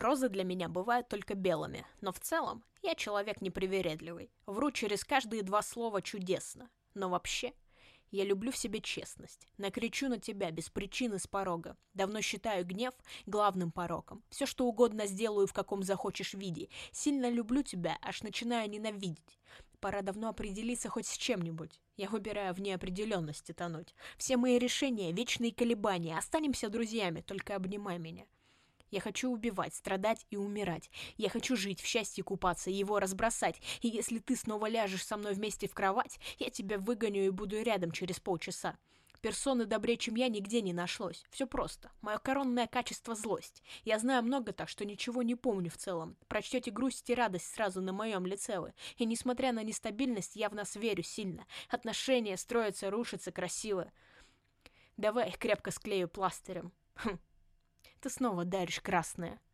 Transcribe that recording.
Розы для меня бывают только белыми, но в целом я человек непривередливый. Вру через каждые два слова чудесно. Но вообще, я люблю в себе честность. Накричу на тебя без причины с порога. Давно считаю гнев главным пороком. Все, что угодно сделаю в каком захочешь виде. Сильно люблю тебя, аж начинаю ненавидеть. Пора давно определиться хоть с чем-нибудь. Я выбираю в неопределенности тонуть. Все мои решения — вечные колебания. Останемся друзьями, только обнимай меня. Я хочу убивать, страдать и умирать. Я хочу жить, в счастье купаться, его разбросать. И если ты снова ляжешь со мной вместе в кровать, я тебя выгоню и буду рядом через полчаса. Персоны добрее, чем я, нигде не нашлось. Все просто. Мое коронное качество — злость. Я знаю много так, что ничего не помню в целом. Прочтете грусть и радость сразу на моем лице вы. И несмотря на нестабильность, я в нас верю сильно. Отношения строятся, рушатся красиво. Давай их крепко склею пластырем. Хм. Ты снова даришь красное.